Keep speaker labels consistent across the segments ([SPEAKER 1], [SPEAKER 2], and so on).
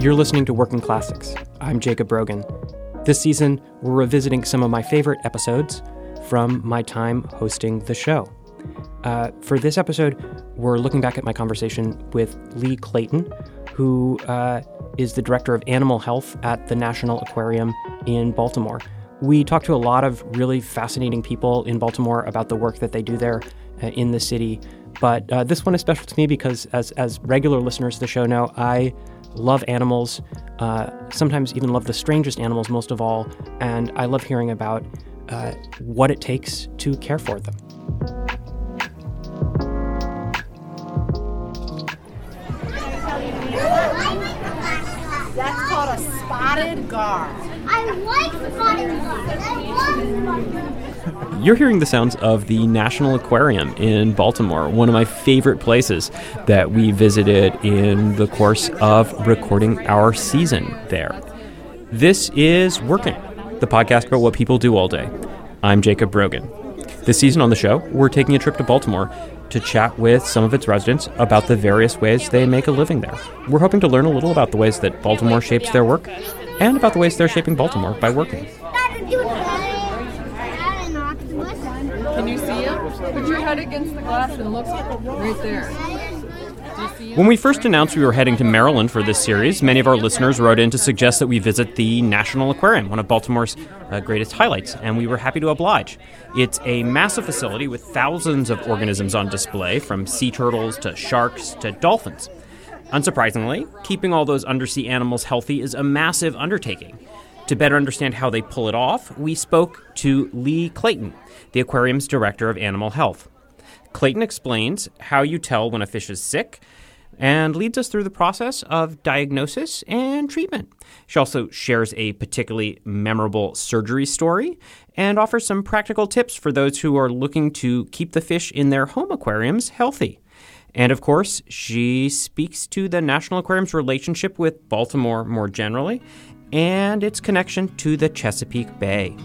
[SPEAKER 1] You're listening to Working Classics. I'm Jacob Brogan. This season, we're revisiting some of my favorite episodes from my time hosting the show. Uh, for this episode, we're looking back at my conversation with Lee Clayton, who uh, is the director of animal health at the National Aquarium in Baltimore. We talked to a lot of really fascinating people in Baltimore about the work that they do there uh, in the city. But uh, this one is special to me because, as, as regular listeners to the show know, I love animals, uh, sometimes even love the strangest animals most of all, and I love hearing about uh, what it takes to care for them.
[SPEAKER 2] That's called a spotted gar.
[SPEAKER 3] I like spotted gar. I love spotted gar.
[SPEAKER 1] You're hearing the sounds of the National Aquarium in Baltimore, one of my favorite places that we visited in the course of recording our season there. This is Working, the podcast about what people do all day. I'm Jacob Brogan. This season on the show, we're taking a trip to Baltimore to chat with some of its residents about the various ways they make a living there. We're hoping to learn a little about the ways that Baltimore shapes their work and about the ways they're shaping Baltimore by working.
[SPEAKER 2] Can you see him? Head against the glass and right there.
[SPEAKER 1] When we first announced we were heading to Maryland for this series, many of our listeners wrote in to suggest that we visit the National Aquarium, one of Baltimore's uh, greatest highlights, and we were happy to oblige. It's a massive facility with thousands of organisms on display, from sea turtles to sharks to dolphins. Unsurprisingly, keeping all those undersea animals healthy is a massive undertaking. To better understand how they pull it off, we spoke to Lee Clayton, the aquarium's director of animal health. Clayton explains how you tell when a fish is sick and leads us through the process of diagnosis and treatment. She also shares a particularly memorable surgery story and offers some practical tips for those who are looking to keep the fish in their home aquariums healthy. And of course, she speaks to the National Aquarium's relationship with Baltimore more generally and its connection to the Chesapeake Bay.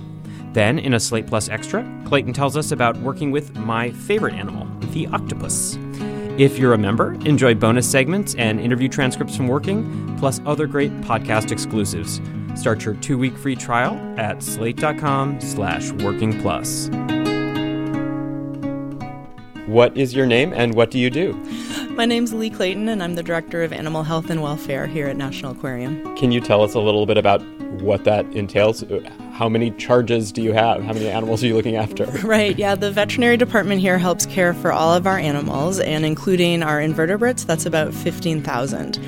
[SPEAKER 1] Then, in a Slate Plus Extra, Clayton tells us about working with my favorite animal, the octopus. If you're a member, enjoy bonus segments and interview transcripts from working, plus other great podcast exclusives. Start your two-week free trial at slate.com slash working plus. What is your name and what do you do?
[SPEAKER 4] My name's Lee Clayton, and I'm the Director of Animal Health and Welfare here at National Aquarium.
[SPEAKER 1] Can you tell us a little bit about what that entails? How many charges do you have? How many animals are you looking after?
[SPEAKER 4] Right, yeah, the veterinary department here helps care for all of our animals, and including our invertebrates, that's about 15,000.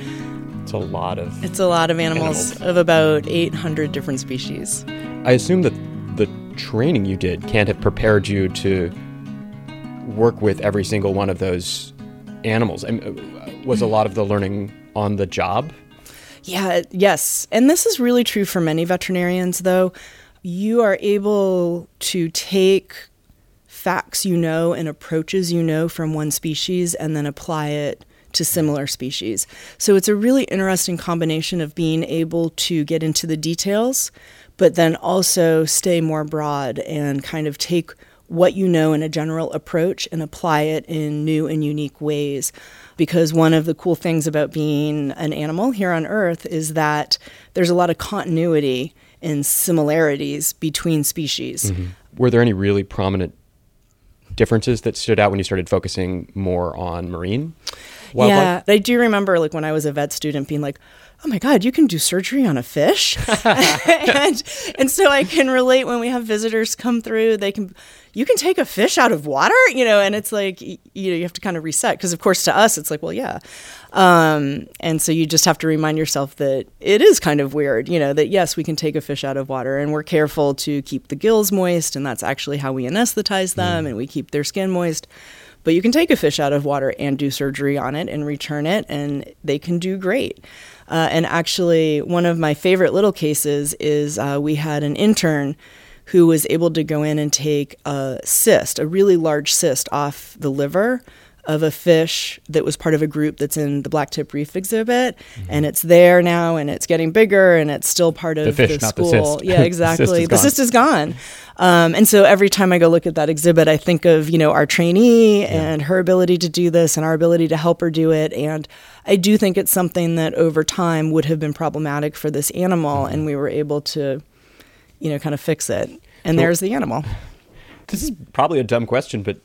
[SPEAKER 1] It's a lot of.
[SPEAKER 4] It's a lot of animals,
[SPEAKER 1] Animals.
[SPEAKER 4] of about 800 different species.
[SPEAKER 1] I assume that the training you did can't have prepared you to work with every single one of those animals. I mean, uh, was a lot of the learning on the job?
[SPEAKER 4] Yeah, yes. And this is really true for many veterinarians, though. You are able to take facts you know and approaches you know from one species and then apply it to similar species. So it's a really interesting combination of being able to get into the details, but then also stay more broad and kind of take what you know in a general approach and apply it in new and unique ways. Because one of the cool things about being an animal here on Earth is that there's a lot of continuity and similarities between species. Mm-hmm.
[SPEAKER 1] Were there any really prominent differences that stood out when you started focusing more on marine?
[SPEAKER 4] Yeah, I do remember like when I was a vet student being like, "Oh my god, you can do surgery on a fish," and and so I can relate when we have visitors come through. They can, you can take a fish out of water, you know, and it's like you know you have to kind of reset because of course to us it's like, well, yeah, um, and so you just have to remind yourself that it is kind of weird, you know, that yes, we can take a fish out of water and we're careful to keep the gills moist, and that's actually how we anesthetize them and we keep their skin moist. But you can take a fish out of water and do surgery on it and return it, and they can do great. Uh, and actually, one of my favorite little cases is uh, we had an intern who was able to go in and take a cyst, a really large cyst, off the liver of a fish that was part of a group that's in the Black Tip Reef exhibit, and it's there now, and it's getting bigger, and it's still part of
[SPEAKER 1] fish, not the
[SPEAKER 4] school.
[SPEAKER 1] cyst.
[SPEAKER 4] Yeah,
[SPEAKER 1] The cyst
[SPEAKER 4] exactly.
[SPEAKER 1] is
[SPEAKER 4] the
[SPEAKER 1] gone.
[SPEAKER 4] cyst is gone. Um, and so every time I go look at that exhibit, I think of you know our trainee and her ability to do this, and our ability to help her do it. And I do think it's something that over time would have been problematic for this animal,
[SPEAKER 1] Mm-hmm.
[SPEAKER 4] and we were able to, you know, kind of fix it. And there's the animal.
[SPEAKER 1] This is probably a dumb question, but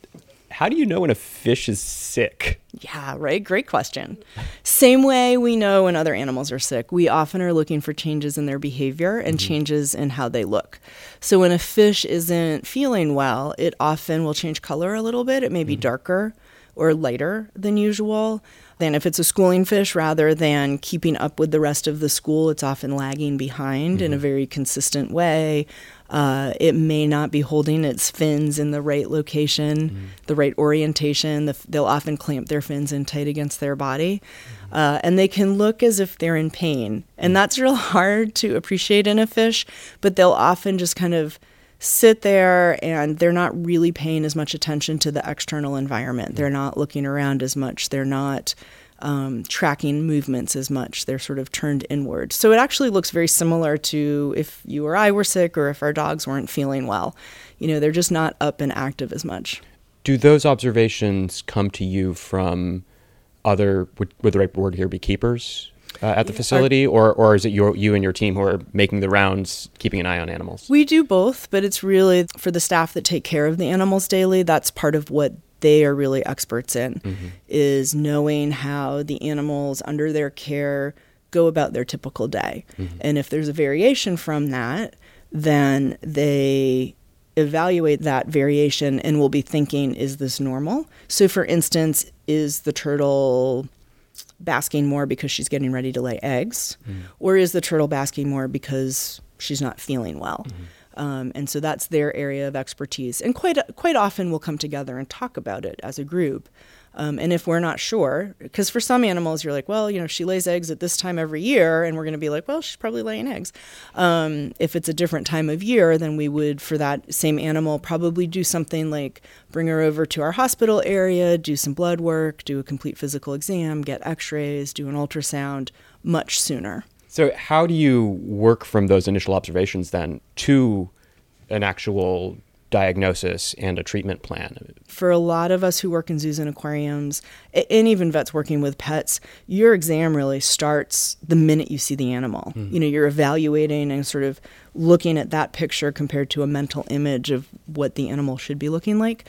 [SPEAKER 1] how do you know when a fish is sick?
[SPEAKER 4] Yeah, right. Great question. Same way we know when other animals are sick, we often are looking for changes in their behavior and mm-hmm. changes in how they look. So when a fish isn't feeling well, it often will change color a little bit. It may be mm-hmm. darker or lighter than usual. Then if it's a schooling fish, rather than keeping up with the rest of the school, it's often lagging behind in a mm-hmm. very consistent way. Uh, it may not be holding its fins in the right location, the right orientation. The, they'll often clamp their fins in tight against their body. Uh, and they can look as if they're in pain. And that's real hard to appreciate in a fish, but they'll often just kind of sit there and they're not really paying as much attention to the external environment. They're not looking around as much. They're not um, tracking movements as much. They're sort of turned inward. So it actually looks very similar to if you or I were sick or if our dogs weren't feeling well. You know, they're just not up and active as much.
[SPEAKER 1] Do those observations come to you from other, would, would the right word here be keepers uh, at the facility, or, or is it your, you and your team who are making the rounds, keeping an eye on animals?
[SPEAKER 4] We do both, but it's really for the staff that take care of the animals daily. That's part of what they are really experts in mm-hmm. is knowing how the animals under their care go about their typical day. Mm-hmm. And if there's a variation from that, then they evaluate that variation and will be thinking, is this normal? So, for instance, is the turtle basking more because she's getting ready to lay eggs, mm-hmm. or is the turtle basking more because she's not feeling well? Um, and so that's their area of expertise. And quite quite often we'll come together and talk about it as a group. Um, and if we're not sure, because for some animals you're like, well, you know, she lays eggs at this time every year, and we're going to be like, well, she's probably laying eggs. Um, if it's a different time of year, then we would, for that same animal, probably do something like bring her over to our hospital area, do some blood work, do a complete physical exam, get X-rays, do an ultrasound much sooner.
[SPEAKER 1] So, how do you work from those initial observations then to an actual diagnosis and a treatment plan?
[SPEAKER 4] for a lot of us who work in zoos and aquariums, and even vets working with pets, your exam really starts the minute you see the animal. Hmm. You know, you're evaluating and sort of looking at that picture compared to a mental image of what the animal should be looking like.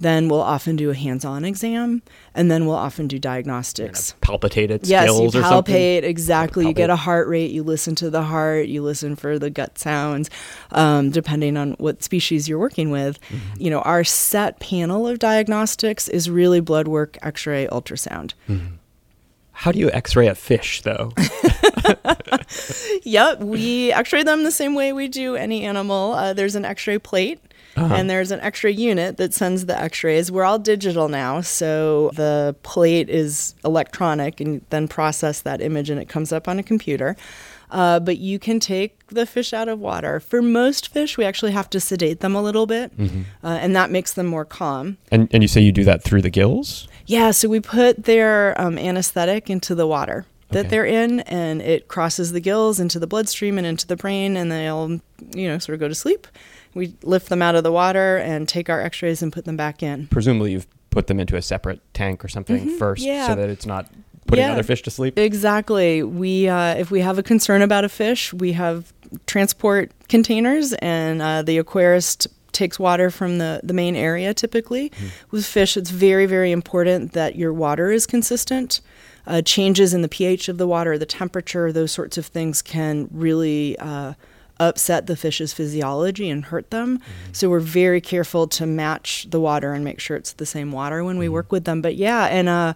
[SPEAKER 4] Then we'll often do a hands-on exam, and then we'll often do diagnostics.
[SPEAKER 1] Palpitate its
[SPEAKER 4] Yes, you
[SPEAKER 1] or something?
[SPEAKER 4] palpate exactly. You get a heart rate. You listen to the heart. You listen for the gut sounds, um, depending on what species you're working with.
[SPEAKER 1] Mm-hmm.
[SPEAKER 4] You know, our set panel of diagnostics is really blood work, X-ray, ultrasound.
[SPEAKER 1] How do you x ray a fish, though?
[SPEAKER 4] Yep, we X-ray them the same way we do any animal. Uh, there's an X-ray plate.
[SPEAKER 1] Uh-huh.
[SPEAKER 4] And there's an X-ray unit that sends the X-rays. We're all digital now, so the plate is electronic, and then process that image, and it comes up on a computer. Uh, but you can take the fish out of water. For most fish, we actually have to sedate them a little bit,
[SPEAKER 1] Mm-hmm.
[SPEAKER 4] uh, and that makes them more calm.
[SPEAKER 1] and, and you say you do that through the gills?
[SPEAKER 4] Yeah, so we put their um, anesthetic into the water that
[SPEAKER 1] Okay.
[SPEAKER 4] they're in, and it crosses the gills into the bloodstream and into the brain, and they'll, you know, sort of go to sleep. We lift them out of the water and take our X-rays and put them back in.
[SPEAKER 1] Presumably, you've put them into a separate tank or something first
[SPEAKER 4] Mm-hmm. yeah.
[SPEAKER 1] so that it's not putting
[SPEAKER 4] Yeah.
[SPEAKER 1] other fish to sleep?
[SPEAKER 4] Exactly. We, uh, if we have a concern about a fish, we have transport containers, and uh, the aquarist takes water from the, the main area typically. With fish, it's very, very important that your water is consistent. Uh, changes in the pH of the water, the temperature, those sorts of things can really uh, upset the fish's physiology and hurt them. So we're very careful to match the water and make sure it's the same water when we work with them. But yeah, and uh,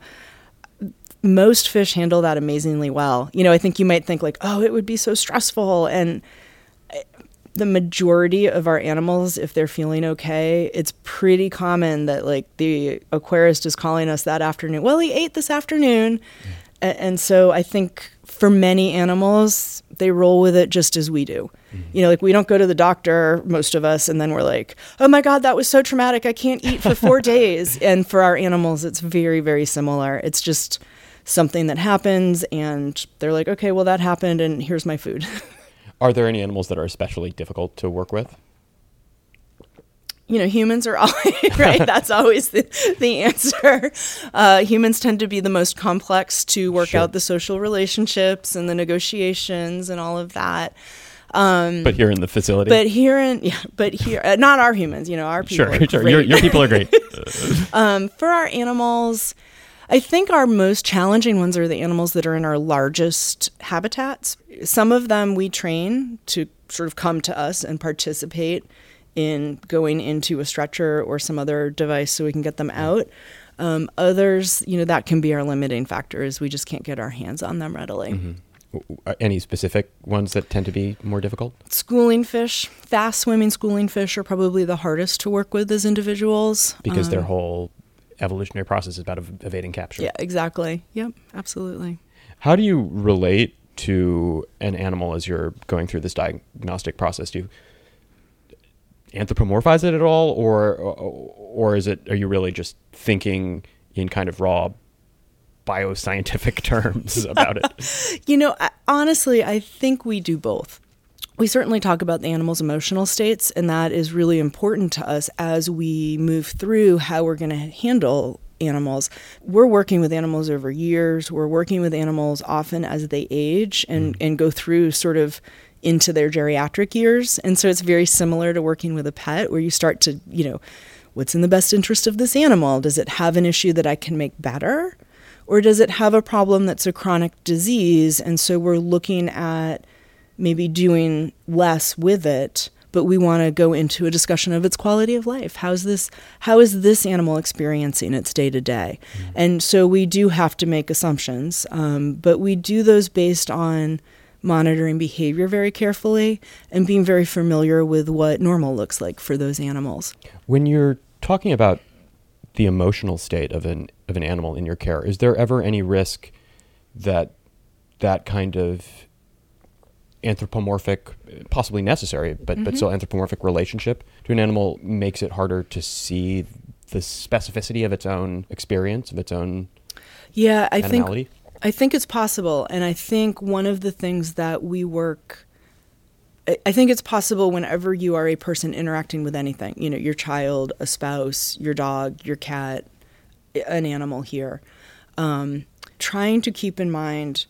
[SPEAKER 4] most fish handle that amazingly well. You know, I think you might think like, oh, it would be so stressful. And the majority of our animals, if they're feeling okay, it's pretty common that like the aquarist is calling us that afternoon. Well, he ate this afternoon. A- And so I think for many animals, they roll with it just as we do. Mm-hmm. You know, like we don't go to the doctor, most of us, and then we're like, oh my God, that was so traumatic. I can't eat for four days. And for our animals, it's very, very similar. It's just something that happens, and they're like, okay, well, that happened, and here's my food.
[SPEAKER 1] Are there any animals that are especially difficult to work with?
[SPEAKER 4] you know, humans are always right. That's always the, the answer. Uh, humans tend to be the most complex to work
[SPEAKER 1] Sure.
[SPEAKER 4] out the social relationships and the negotiations and all of that. Um,
[SPEAKER 1] But here in the facility,
[SPEAKER 4] but here in yeah, but here uh, not our humans. You know, our people.
[SPEAKER 1] sure,
[SPEAKER 4] are
[SPEAKER 1] sure, your, your people are great.
[SPEAKER 4] Um, for our animals, I think our most challenging ones are the animals that are in our largest habitats. Some of them we train to sort of come to us and participate in going into a stretcher or some other device so we can get them out. Um, others, you know, that can be our limiting factor is we just can't get our hands on them readily.
[SPEAKER 1] W- uh, any specific ones that tend to be more difficult?
[SPEAKER 4] Schooling fish, fast swimming schooling fish are probably the hardest to work with as individuals.
[SPEAKER 1] Because
[SPEAKER 4] Um,
[SPEAKER 1] their whole evolutionary process is about ev- evading capture.
[SPEAKER 4] Yeah, exactly. Yep, absolutely.
[SPEAKER 1] How do you relate to an animal as you're going through this diagnostic process? Do you anthropomorphize it at all, or or is it? Are you really just thinking in kind of raw bioscientific terms about it?
[SPEAKER 4] You know, I, honestly, I think we do both. We certainly talk about the animal's emotional states, and that is really important to us as we move through how we're going to handle animals. We're working with animals over years. We're working with animals often as they age and, mm. and go through sort of into their geriatric years. And so it's very similar to working with a pet where you start to, you know, what's in the best interest of this animal? Does it have an issue that I can make better? Or does it have a problem that's a chronic disease? And so we're looking at maybe doing less with it, but we want to go into a discussion of its quality of life. How's this how is this animal experiencing its day to day? And so we do have to make assumptions, um, but we do those based on monitoring behavior very carefully and being very familiar with what normal looks like for those animals.
[SPEAKER 1] When you're talking about the emotional state of an of an animal in your care, is there ever any risk that that kind of anthropomorphic, possibly necessary, but but still anthropomorphic relationship to an animal makes it harder to see the specificity of its own experience, of its own
[SPEAKER 4] Yeah, I think? I think it's possible, and I think one of the things that we work. I- I think it's possible whenever you are a person interacting with anything, you know, your child, a spouse, your dog, your cat, an animal here. Um, trying to keep in mind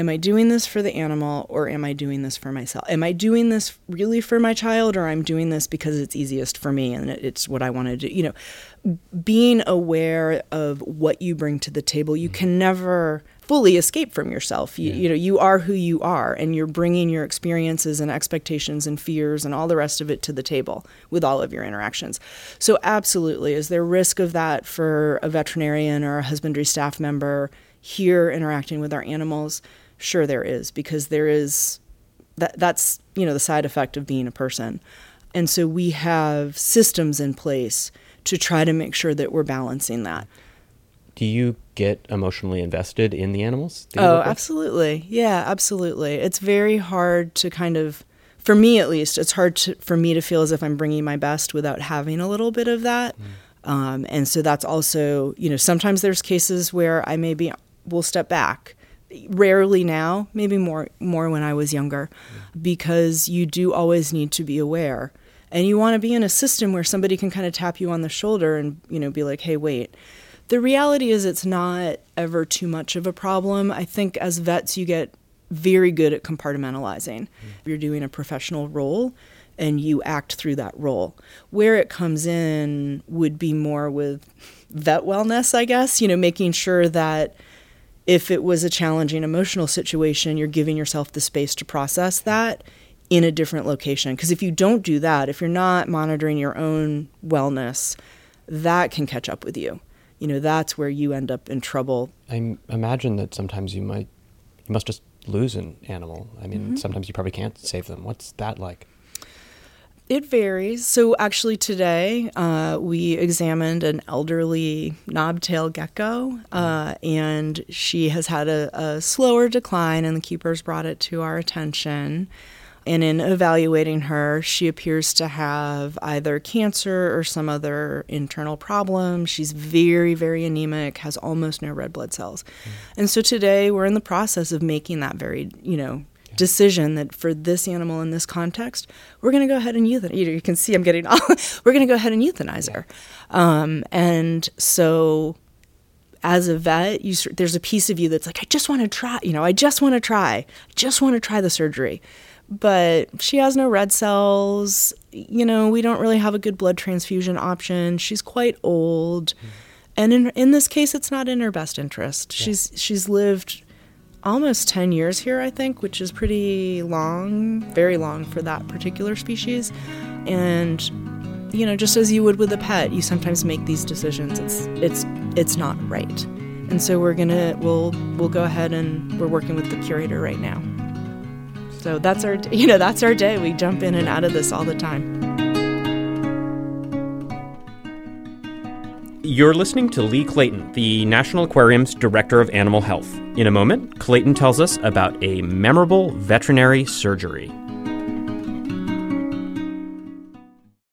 [SPEAKER 4] am I doing this for the animal or am I doing this for myself? Am I doing this really for my child or I'm doing this because it's easiest for me and it's what I want to do? You know, being aware of what you bring to the table, you mm-hmm. can never fully escape from yourself. You, you know, you are who you are and you're bringing your experiences and expectations and fears and all the rest of it to the table with all of your interactions. So absolutely, is there risk of that for a veterinarian or a husbandry staff member here interacting with our animals? Sure there is because there is that that's you know the side effect of being a person. And so we have systems in place to try to make sure that we're balancing that.
[SPEAKER 1] Do you get emotionally invested in the animals?
[SPEAKER 4] oh absolutely. Yeah absolutely. It's very hard to kind of for me at least it's hard to, for me to feel as if i'm bringing my best without having a little bit of that. Um, and so that's also you know sometimes there's cases where i maybe will step back rarely now maybe more more when i was younger because you do always need to be aware and you want to be in a system where somebody can kind of tap you on the shoulder and you know be like hey wait the reality is it's not ever too much of a problem i think as vets you get very good at compartmentalizing. Mm-hmm. You're doing a professional role and you act through that role. Where it comes in would be more with vet wellness, I guess, you know, making sure that if it was a challenging emotional situation, you're giving yourself the space to process that in a different location. Because if you don't do that, if you're not monitoring your own wellness, that can catch up with you. You know, that's where you end up in trouble.
[SPEAKER 1] I imagine that sometimes you might, you must just lose an animal. I mean, mm-hmm. sometimes you probably can't save them. What's that like?
[SPEAKER 4] It varies. So actually, today uh, we examined an elderly knobtail gecko, uh, and she has had a, a slower decline, and the keepers brought it to our attention. And in evaluating her, she appears to have either cancer or some other internal problem. She's very, very anemic, has almost no red blood cells. And so today we're in the process of making that very, you know, decision that for this animal in this context, we're going to go ahead and euthanize. You, know, you can see I'm getting all. we're going to go ahead and euthanize her. Um, and so, as a vet, you there's a piece of you that's like, I just want to try. You know, I just want to try. I just want to try the surgery. But she has no red cells. You know, we don't really have a good blood transfusion option. She's quite old. And in in this case, it's not in her best interest. She's she's lived almost 10 years here, I think, which is pretty long, very long for that particular species. And you know, just as you would with a pet, you sometimes make these decisions. It's it's it's not right. And so we're going to we'll we'll go ahead and we're working with the curator right now. So that's our you know, that's our day. We jump in and out of this all the time.
[SPEAKER 1] You're listening to Lee Clayton, the National Aquarium's Director of Animal Health. In a moment, Clayton tells us about a memorable veterinary surgery.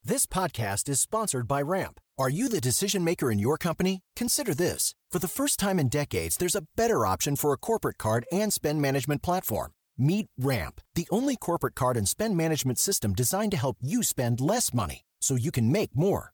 [SPEAKER 5] This podcast is sponsored by Ramp. Are you the decision maker in your company? Consider this. For the first time in decades, there's a better option for a corporate card and spend management platform. Meet Ramp, the only corporate card and spend management system designed to help you spend less money so you can make more.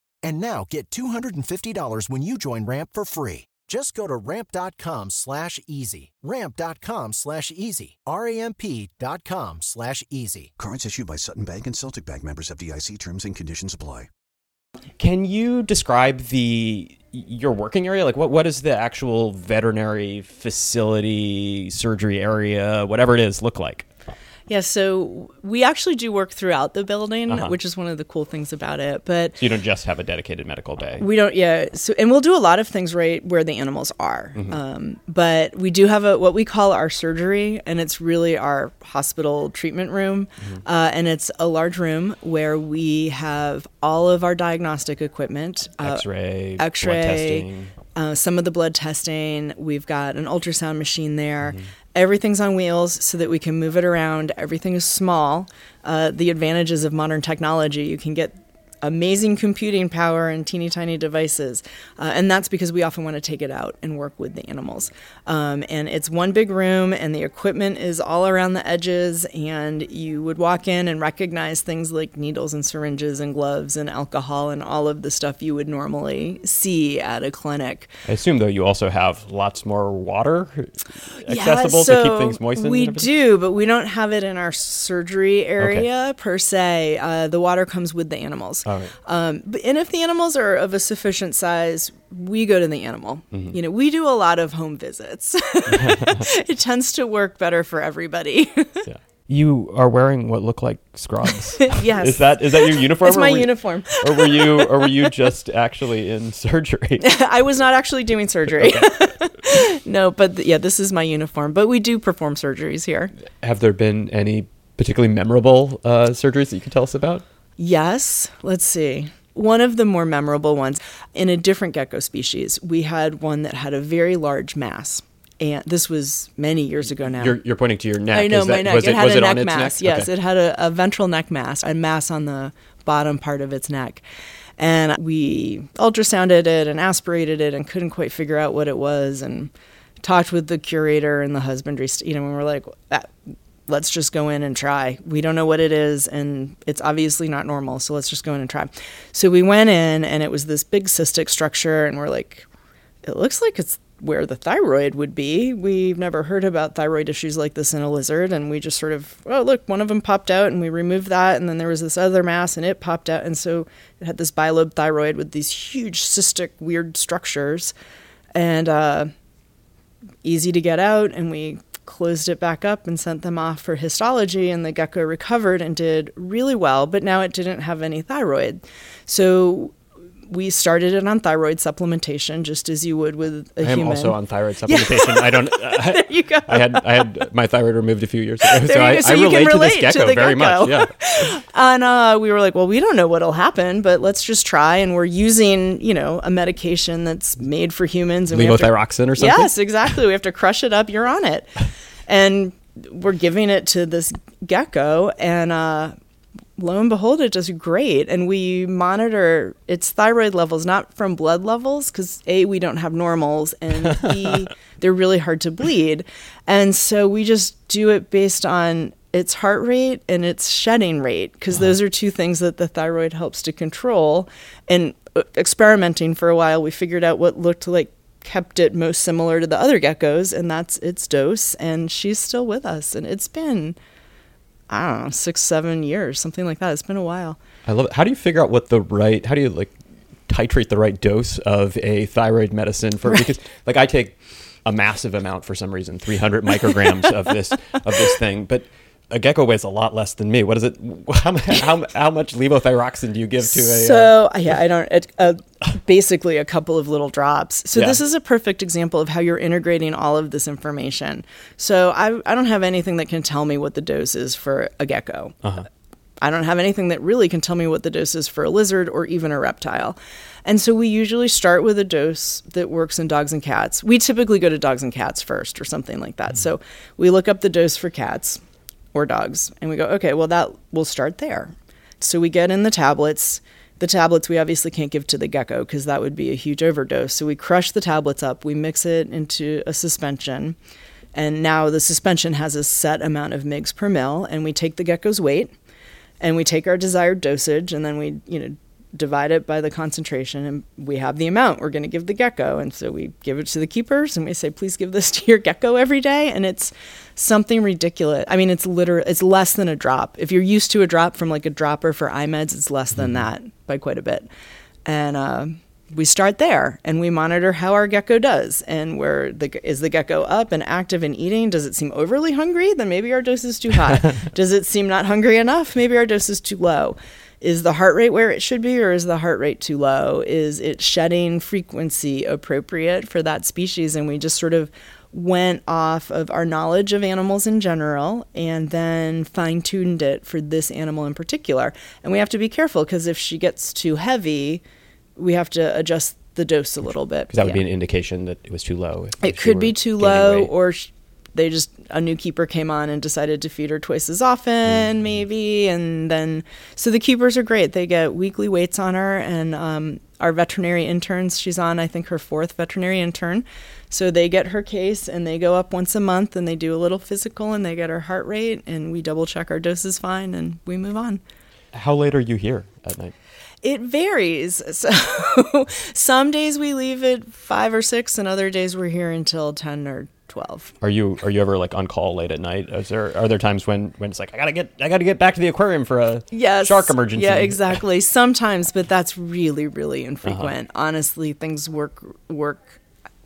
[SPEAKER 5] And now get $250 when you join Ramp for free. Just go to ramp.com slash easy. Ramp.com slash easy. R-A-M-P dot com slash easy.
[SPEAKER 6] Cards issued by Sutton Bank and Celtic Bank members FDIC terms and conditions apply.
[SPEAKER 1] Can you describe the your working area? Like what what is the actual veterinary facility, surgery area, whatever it is, look like?
[SPEAKER 4] Yeah, so we actually do work throughout the building,
[SPEAKER 1] Uh-huh.
[SPEAKER 4] which is one of the cool things about it. But
[SPEAKER 1] So you don't just have a dedicated medical bay.
[SPEAKER 4] We don't, yeah. So, and we'll do a lot of things right where the animals are. Um, but we do have a what we call our surgery, and it's really our hospital treatment room. Uh, and it's a large room where we have all of our diagnostic equipment, uh,
[SPEAKER 1] X-ray,
[SPEAKER 4] X-ray,
[SPEAKER 1] testing.
[SPEAKER 4] uh, some of the blood testing. We've got an ultrasound machine there. Everything's on wheels so that we can move it around. Everything is small. Uh, the advantages of modern technology, you can get amazing computing power and teeny tiny devices. Uh, and that's because we often want to take it out and work with the animals. Um, and it's one big room, and the equipment is all around the edges. And you would walk in and recognize things like needles and syringes and gloves and alcohol and all of the stuff you would normally see at a clinic.
[SPEAKER 1] I assume though you also have lots more water accessible to keep things moistened.
[SPEAKER 4] We do, but we don't have it in our surgery area per se. Uh, the water comes with the animals.
[SPEAKER 1] All right.
[SPEAKER 4] Um, but, and if the animals are of a sufficient size, we go to the animal.
[SPEAKER 1] Mm-hmm.
[SPEAKER 4] You know, we do a lot of home visits. it tends to work better for everybody.
[SPEAKER 1] Yeah. You are wearing what look like scrubs.
[SPEAKER 4] yes.
[SPEAKER 1] Is that is that your uniform?
[SPEAKER 4] It's
[SPEAKER 1] or
[SPEAKER 4] my
[SPEAKER 1] you-
[SPEAKER 4] uniform.
[SPEAKER 1] or were you or were you just actually in surgery?
[SPEAKER 4] I was not actually doing surgery. no, but th- yeah, this is my uniform. But we do perform surgeries here.
[SPEAKER 1] Have there been any particularly memorable uh, surgeries that you can tell us about?
[SPEAKER 4] Yes. Let's see. One of the more memorable ones in a different gecko species, we had one that had a very large mass. and this was many years ago now.
[SPEAKER 1] You're, you're pointing to your neck.
[SPEAKER 4] I know my
[SPEAKER 1] that-
[SPEAKER 4] neck.
[SPEAKER 1] Was
[SPEAKER 4] it,
[SPEAKER 1] it,
[SPEAKER 4] had
[SPEAKER 1] was
[SPEAKER 4] a
[SPEAKER 1] it
[SPEAKER 4] neck
[SPEAKER 1] on its
[SPEAKER 4] mass.
[SPEAKER 1] neck?
[SPEAKER 4] Yes,
[SPEAKER 1] Okay.
[SPEAKER 4] it had a, a ventral neck mass, a mass on the bottom part of its neck. And we ultrasounded it and aspirated it and couldn't quite figure out what it was and talked with the curator and the husbandry, you know, and we're like, "Ah, let's just go in and try. We don't know what it is, and it's obviously not normal, so let's just go in and try. So we went in, and it was this big cystic structure, and we're like, it looks like it's where the thyroid would be. We've never heard about thyroid issues like this in a lizard, and we just sort of, oh, look, one of them popped out, and we removed that, and then there was this other mass, and it popped out, and so it had this bilobe thyroid with these huge cystic weird structures, and uh, easy to get out, and we closed it back up and sent them off for histology and the gecko recovered and did really well but now it didn't have any thyroid. So we started it on thyroid supplementation just as you would with a
[SPEAKER 1] I am
[SPEAKER 4] human
[SPEAKER 1] also on thyroid supplementation. I don't. I,
[SPEAKER 4] there you go
[SPEAKER 1] I had I had my thyroid removed a few years ago,
[SPEAKER 4] There
[SPEAKER 1] so I,
[SPEAKER 4] go. So
[SPEAKER 1] I
[SPEAKER 4] you can
[SPEAKER 1] relate to
[SPEAKER 4] relate
[SPEAKER 1] this
[SPEAKER 4] to
[SPEAKER 1] gecko
[SPEAKER 4] the
[SPEAKER 1] very much. Yeah.
[SPEAKER 4] and uh, we were like well we don't know what'll happen but let's just try and we're using you know a medication that's made for humans and we have to-
[SPEAKER 1] Levothyroxine or something?
[SPEAKER 4] yes exactly we have to crush it up you're on it and we're giving it to this gecko and uh, lo and behold it does great. And we monitor its thyroid levels not from blood levels because a we don't have normals and b they're really hard to bleed. And so we just do it based on its heart rate and its shedding rate because those are two things that the thyroid helps to control. And uh, experimenting for a while we figured out what looked like kept it most similar to the other geckos and that's its dose and she's still with us. And it's been I don't know, six, seven years, something like that. It's been a while.
[SPEAKER 1] I love it. How do you figure out what the right? How do you like titrate the right dose of a thyroid medicine for? Because like I take a massive amount for some reason, 300 micrograms of this of this thing, but a gecko weighs a lot less than me. What is it? How, how, how much levothyroxine do you give to a? uh,
[SPEAKER 4] So yeah, I don't. It, uh, basically, a couple of little drops. So
[SPEAKER 1] Yeah.
[SPEAKER 4] this is a perfect example of how you're integrating all of this information. So I I don't have anything that can tell me what the dose is for a gecko.
[SPEAKER 1] Uh-huh.
[SPEAKER 4] I don't have anything that really can tell me what the dose is for a lizard or even a reptile. And so we usually start with a dose that works in dogs and cats. We typically go to dogs and cats first or something like that. So we look up the dose for cats or dogs and we go, okay, well, that we'll start there. So we get in the tablets. The tablets we obviously can't give to the gecko because that would be a huge overdose. So we crush the tablets up, we mix it into a suspension. And now the suspension has a set amount of mgs per mil, and we take the gecko's weight and we take our desired dosage and then we you know divide it by the concentration and we have the amount. We're going to give the gecko. And so we give it to the keepers and we say please give this to your gecko every day. And it's something ridiculous. I mean it's literally it's less than a drop. If you're used to a drop from like a dropper for imeds it's less than that by quite a bit. And uh, we start there and we monitor how our gecko does and where the is the gecko up and active and eating? Does it seem overly hungry? Then maybe our dose is too high. Does it seem not hungry enough? Maybe our dose is too low is the heart rate where it should be or is the heart rate too low is it shedding frequency appropriate for that species and we just sort of went off of our knowledge of animals in general and then fine tuned it for this animal in particular. And we have to be careful because if she gets too heavy, we have to adjust the dose a little bit.
[SPEAKER 1] Because that would be an indication that it was too low. if-
[SPEAKER 4] It
[SPEAKER 1] if
[SPEAKER 4] could be too low,
[SPEAKER 1] weight.
[SPEAKER 4] or they just a new keeper came on and decided to feed her twice as often,
[SPEAKER 1] Mm.
[SPEAKER 4] maybe, and then so the keepers are great. They get weekly weights on her, and um, our veterinary interns. She's on, I think, her fourth veterinary intern. So they get her case and they go up once a month and they do a little physical and they get her heart rate and we double check our doses fine and we move on.
[SPEAKER 1] How late are you here at night?
[SPEAKER 4] It varies. So some days we leave at five or six, and other days we're here until ten or twelve.
[SPEAKER 1] Are you are you ever like on call late at night? Is there are there times when when it's like I gotta get I gotta get back to the aquarium for a
[SPEAKER 4] Yes.
[SPEAKER 1] shark emergency?
[SPEAKER 4] Yeah, exactly. Sometimes, but that's really, really infrequent.
[SPEAKER 1] Uh-huh.
[SPEAKER 4] Honestly, things work work.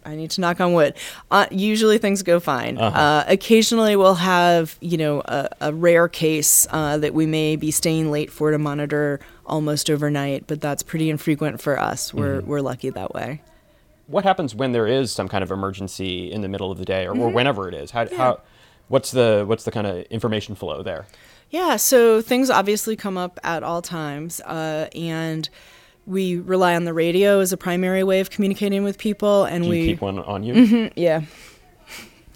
[SPEAKER 4] I need to knock on wood. Uh, usually things go fine.
[SPEAKER 1] Uh-huh.
[SPEAKER 4] uh occasionally we'll have, you know, a, a rare case uh, that we may be staying late for to monitor almost overnight, but that's pretty infrequent for us. We're
[SPEAKER 1] Mm-hmm.
[SPEAKER 4] we're lucky that way.
[SPEAKER 1] What happens when there is some kind of emergency in the middle of the day or, or
[SPEAKER 4] Mhm.
[SPEAKER 1] whenever it is? How how what's the what's the kind of information flow there?
[SPEAKER 4] Yeah, so things obviously come up at all times, uh, and we rely on the radio as a primary way of communicating with people. And we
[SPEAKER 1] keep one on you?
[SPEAKER 4] Mhm, yeah.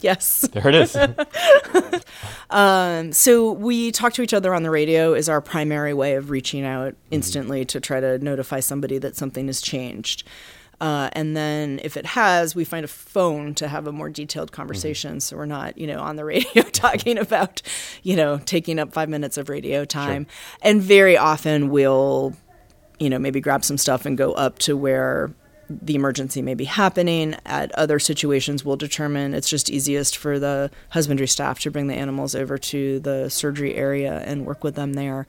[SPEAKER 4] Yes.
[SPEAKER 1] There it is.
[SPEAKER 4] Um, so we talk to each other on the radio is our primary way of reaching out instantly to try to notify somebody that something has changed. Uh, and then if it has, we find a phone to have a more detailed conversation. So we're not, you know, on the radio talking about, you know, taking up five minutes of radio time. And very often we'll, you know, maybe grab some stuff and go up to where the emergency may be happening. At other situations, we'll determine it's just easiest for the husbandry staff to bring the animals over to the surgery area and work with them there.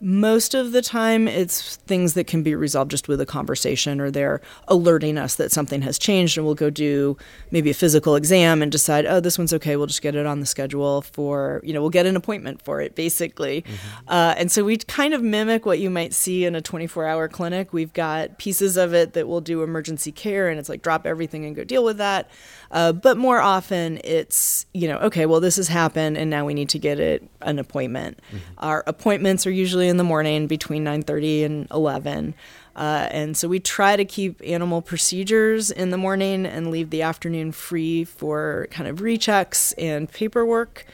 [SPEAKER 4] Most of the time, it's things that can be resolved just with a conversation, or they're alerting us that something has changed, and we'll go do maybe a physical exam and decide, oh, this one's okay. We'll just get it on the schedule for, you know, we'll get an appointment for it, basically. Uh, and so we kind of mimic what you might see in a 24 hour clinic. We've got pieces of it that will do emergency care, and it's like drop everything and go deal with that. Uh, but more often, it's, you know, okay, well, this has happened, and now we need to get it an appointment. Our appointments are usually in the morning between 9:30 and 11. Uh, and so we try to keep animal procedures in the morning and leave the afternoon free for kind of rechecks and paperwork.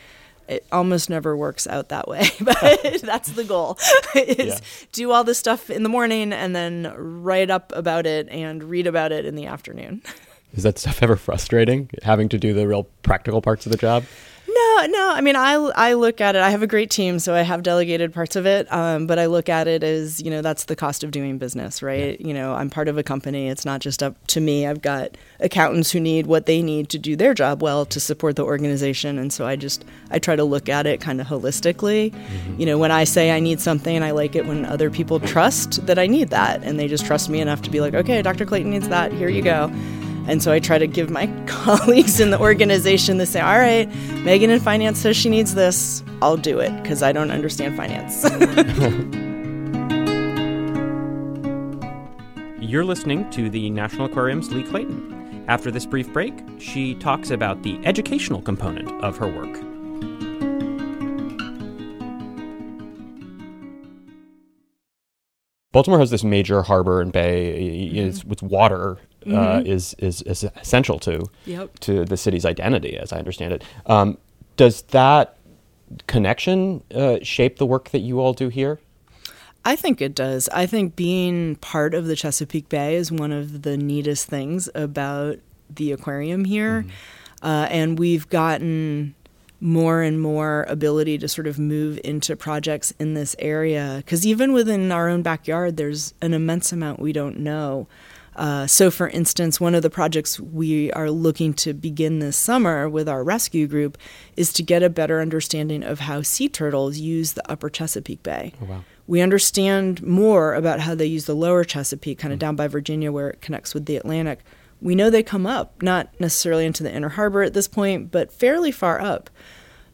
[SPEAKER 4] It almost never works out that way, but that's the goal. is
[SPEAKER 1] Yeah.
[SPEAKER 4] do all this stuff in the morning and then write up about it and read about it in the afternoon.
[SPEAKER 1] Is that stuff ever frustrating? Having to do the real practical parts of the job?
[SPEAKER 4] No, no. I mean, I, I look at it. I have a great team, so I have delegated parts of it. Um, but I look at it as you know that's the cost of doing business, right? You know, I'm part of a company. It's not just up to me. I've got accountants who need what they need to do their job well to support the organization, and so I just I try to look at it kind of holistically. You know, when I say I need something, I like it when other people trust that I need that, and they just trust me enough to be like, okay, Dr. Clayton needs that. Here you go. And so I try to give my colleagues in the organization to say, all right, Megan in finance says she needs this. I'll do it because I don't understand finance.
[SPEAKER 1] You're listening to the National Aquarium's Lee Clayton. After this brief break, she talks about the educational component of her work. Baltimore has this major harbor and bay. It's, mm-hmm. it's water uh, is, is is essential to
[SPEAKER 4] Yep.
[SPEAKER 1] to the city's identity, as I understand it. Um, does that connection uh, shape the work that you all do here?
[SPEAKER 4] I think it does. I think being part of the Chesapeake Bay is one of the neatest things about the aquarium here. Uh, and we've gotten more and more ability to sort of move into projects in this area. Because even within our own backyard, there's an immense amount we don't know. Uh, so, for instance, one of the projects we are looking to begin this summer with our rescue group is to get a better understanding of how sea turtles use the upper Chesapeake Bay. We understand more about how they use the lower Chesapeake, kind of down by Virginia where it connects with the Atlantic. We know they come up, not necessarily into the inner harbor at this point, but fairly far up,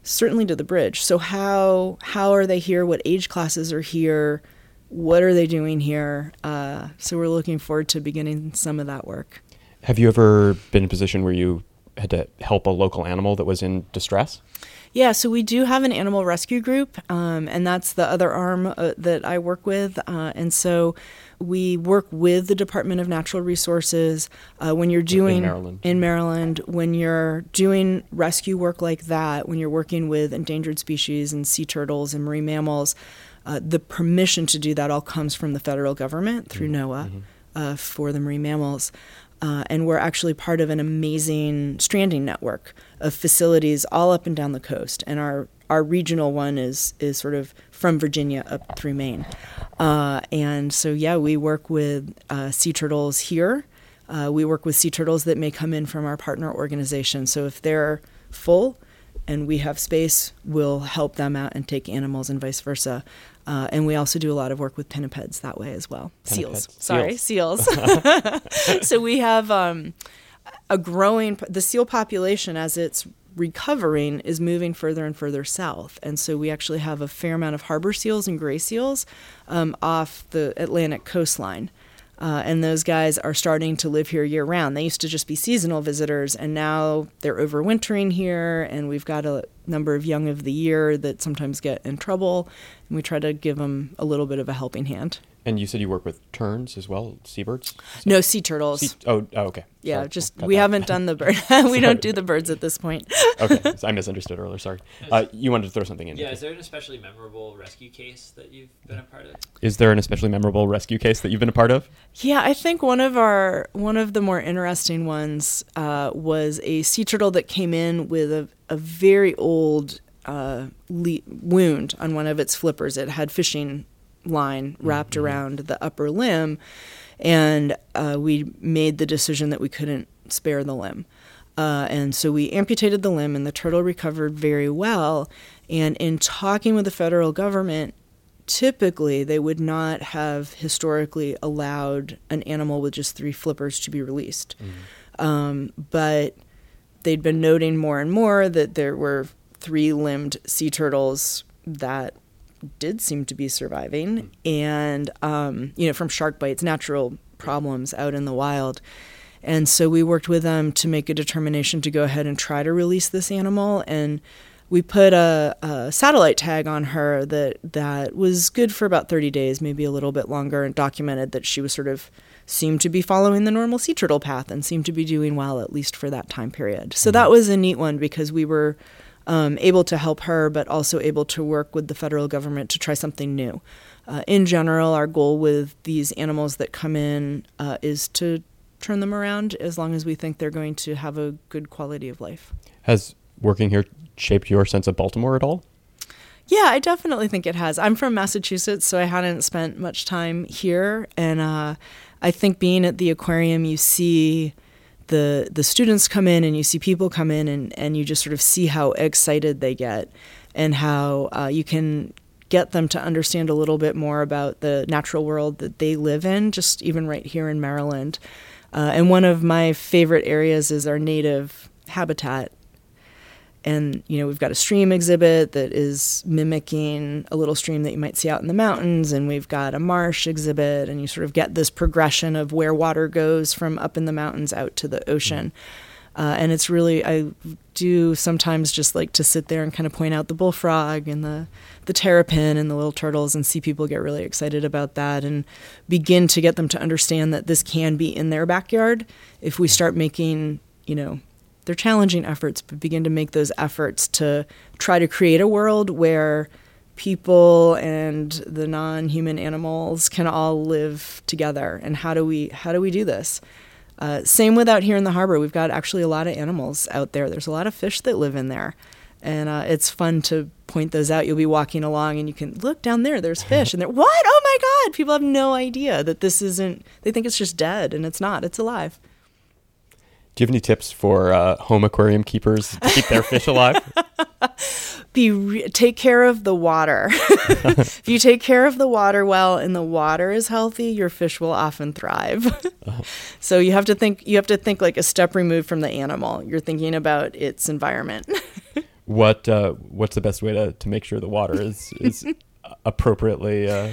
[SPEAKER 4] certainly to the bridge. So how how are they here? What age classes are here? What are they doing here? Uh, so we're looking forward to beginning some of that work.
[SPEAKER 1] Have you ever been in a position where you had to help a local animal that was in distress?
[SPEAKER 4] Yeah, so we do have an animal rescue group, um, and that's the other arm uh, that I work with. Uh, and so we work with the Department of Natural Resources uh, when you're doing
[SPEAKER 1] Maryland.
[SPEAKER 4] in Maryland when you're doing rescue work like that. When you're working with endangered species and sea turtles and marine mammals, uh, the permission to do that all comes from the federal government through NOAA uh, for the marine mammals. Uh, and we're actually part of an amazing stranding network of facilities all up and down the coast. And our, our regional one is, is sort of from Virginia up through Maine. Uh, and so, yeah, we work with uh, sea turtles here. Uh, we work with sea turtles that may come in from our partner organization. So if they're full and we have space, we'll help them out and take animals and vice versa. Uh, and we also do a lot of work with pinnipeds that way as well. Seals. Sorry, seals. so we have um, a growing the seal population as it's recovering is moving further and further south and so we actually have a fair amount of harbor seals and gray seals um, off the atlantic coastline uh, and those guys are starting to live here year round. They used to just be seasonal visitors, and now they're overwintering here. And we've got a number of young of the year that sometimes get in trouble, and we try to give them a little bit of a helping hand.
[SPEAKER 1] And you said you work with terns as well, seabirds.
[SPEAKER 4] No sea turtles.
[SPEAKER 1] Sea- oh, oh, okay.
[SPEAKER 4] yeah,
[SPEAKER 1] Sorry,
[SPEAKER 4] just we
[SPEAKER 1] that.
[SPEAKER 4] haven't done the bird. we don't do the birds at this point.
[SPEAKER 1] okay, so I misunderstood earlier. Sorry. Uh, you wanted to throw something in.
[SPEAKER 7] Yeah, is there an especially memorable rescue case that you've been a part of?
[SPEAKER 1] Is there an especially memorable rescue case that you've been a part of?
[SPEAKER 4] Yeah, I think one of our one of the more interesting ones uh, was a sea turtle that came in with a, a very old uh, le- wound on one of its flippers. It had fishing line wrapped around the upper limb, and uh, we made the decision that we couldn't spare the limb. Uh, and so we amputated the limb, and the turtle recovered very well. And in talking with the federal government, typically they would not have historically allowed an animal with just three flippers to be released. Um, but they'd been noting more and more that there were three limbed sea turtles that did seem to be surviving. And um, you know from shark bites natural problems out in the wild. And so we worked with them to make a determination to go ahead and try to release this animal. And we put a, a satellite tag on her that that was good for about 30 days maybe a little bit longer and documented that she was sort of seemed to be following the normal sea turtle path and seemed to be doing well at least for that time period. So that was a neat one because we were um, able to help her, but also able to work with the federal government to try something new. Uh, in general, our goal with these animals that come in uh, is to turn them around as long as we think they're going to have a good quality of life.
[SPEAKER 1] Has working here shaped your sense of Baltimore at all?
[SPEAKER 4] Yeah, I definitely think it has. I'm from Massachusetts, so I hadn't spent much time here, and uh, I think being at the aquarium, you see the the students come in and you see people come in and, and you just sort of see how excited they get and how uh, you can get them to understand a little bit more about the natural world that they live in just even right here in maryland. Uh, and one of my favorite areas is our native habitat and you know we've got a stream exhibit that is mimicking a little stream that you might see out in the mountains. And we've got a marsh exhibit. And you sort of get this progression of where water goes from up in the mountains out to the ocean. Uh, and it's really i do sometimes just like to sit there and kind of point out the bullfrog and the the terrapin and the little turtles and see people get really excited about that and begin to get them to understand that this can be in their backyard if we start making you know they're challenging efforts, but begin to make those efforts to try to create a world where people and the non-human animals can all live together. And how do we how do we do this? Uh, same with out here in the harbor. We've got actually a lot of animals out there. There's a lot of fish that live in there, and uh, it's fun to point those out. You'll be walking along and you can look down there. There's fish, and they're what? Oh my God! People have no idea that this isn't. They think it's just dead, and it's not. It's alive.
[SPEAKER 1] Do you have any tips for uh, home aquarium keepers to keep their fish alive?
[SPEAKER 4] be re- take care of the water. if you take care of the water well and the water is healthy, your fish will often thrive. So you have to think you have to think like a step removed from the animal. You're thinking about its environment.
[SPEAKER 1] What uh, What's the best way to, to make sure the water is is appropriately? Uh,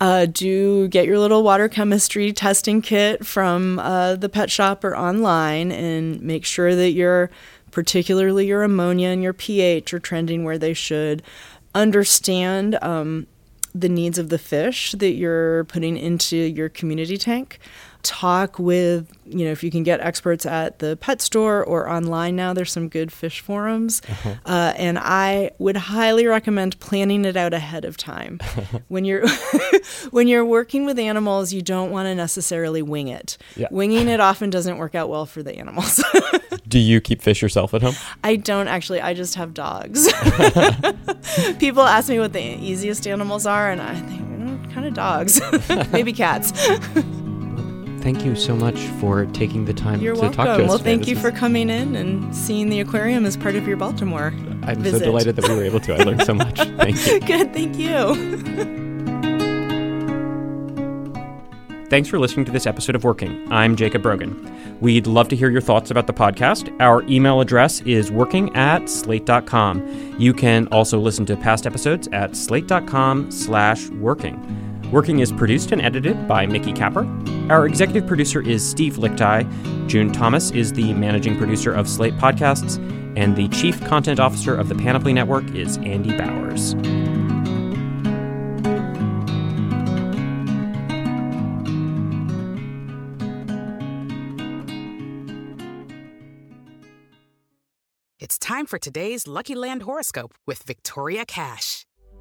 [SPEAKER 4] Uh, do get your little water chemistry testing kit from uh, the pet shop or online and make sure that your, particularly your ammonia and your pH, are trending where they should. Understand um, the needs of the fish that you're putting into your community tank. Talk with, you know, if you can get experts at the pet store or online now, there's some good fish forums. Uh, and I would highly recommend planning it out ahead of time. when you're when you're working with animals, you don't want to necessarily wing it.
[SPEAKER 1] Yeah.
[SPEAKER 4] Winging it often doesn't work out well for the animals.
[SPEAKER 1] do you keep fish yourself at home?
[SPEAKER 4] I don't actually. I just have dogs. People ask me what the easiest animals are, and I think mm, kind of dogs, maybe cats.
[SPEAKER 1] Thank you so much for taking the time
[SPEAKER 4] You're
[SPEAKER 1] to
[SPEAKER 4] welcome.
[SPEAKER 1] talk to us.
[SPEAKER 4] well,
[SPEAKER 1] today.
[SPEAKER 4] thank
[SPEAKER 1] This
[SPEAKER 4] you
[SPEAKER 1] was-
[SPEAKER 4] for coming in and seeing the aquarium as part of your Baltimore
[SPEAKER 1] I'm
[SPEAKER 4] visit.
[SPEAKER 1] so delighted that we were able to. I learned so much. Thank you.
[SPEAKER 4] Good, thank you.
[SPEAKER 1] Thanks for listening to this episode of Working. I'm Jacob Brogan. We'd love to hear your thoughts about the podcast. Our email address is working at slate.com. You can also listen to past episodes at slate.com slash working. Working is produced and edited by Mickey Capper. Our executive producer is Steve Lickteig. June Thomas is the managing producer of Slate Podcasts, and the chief content officer of the Panoply Network is Andy Bowers.
[SPEAKER 8] It's time for today's Lucky Land horoscope with Victoria Cash.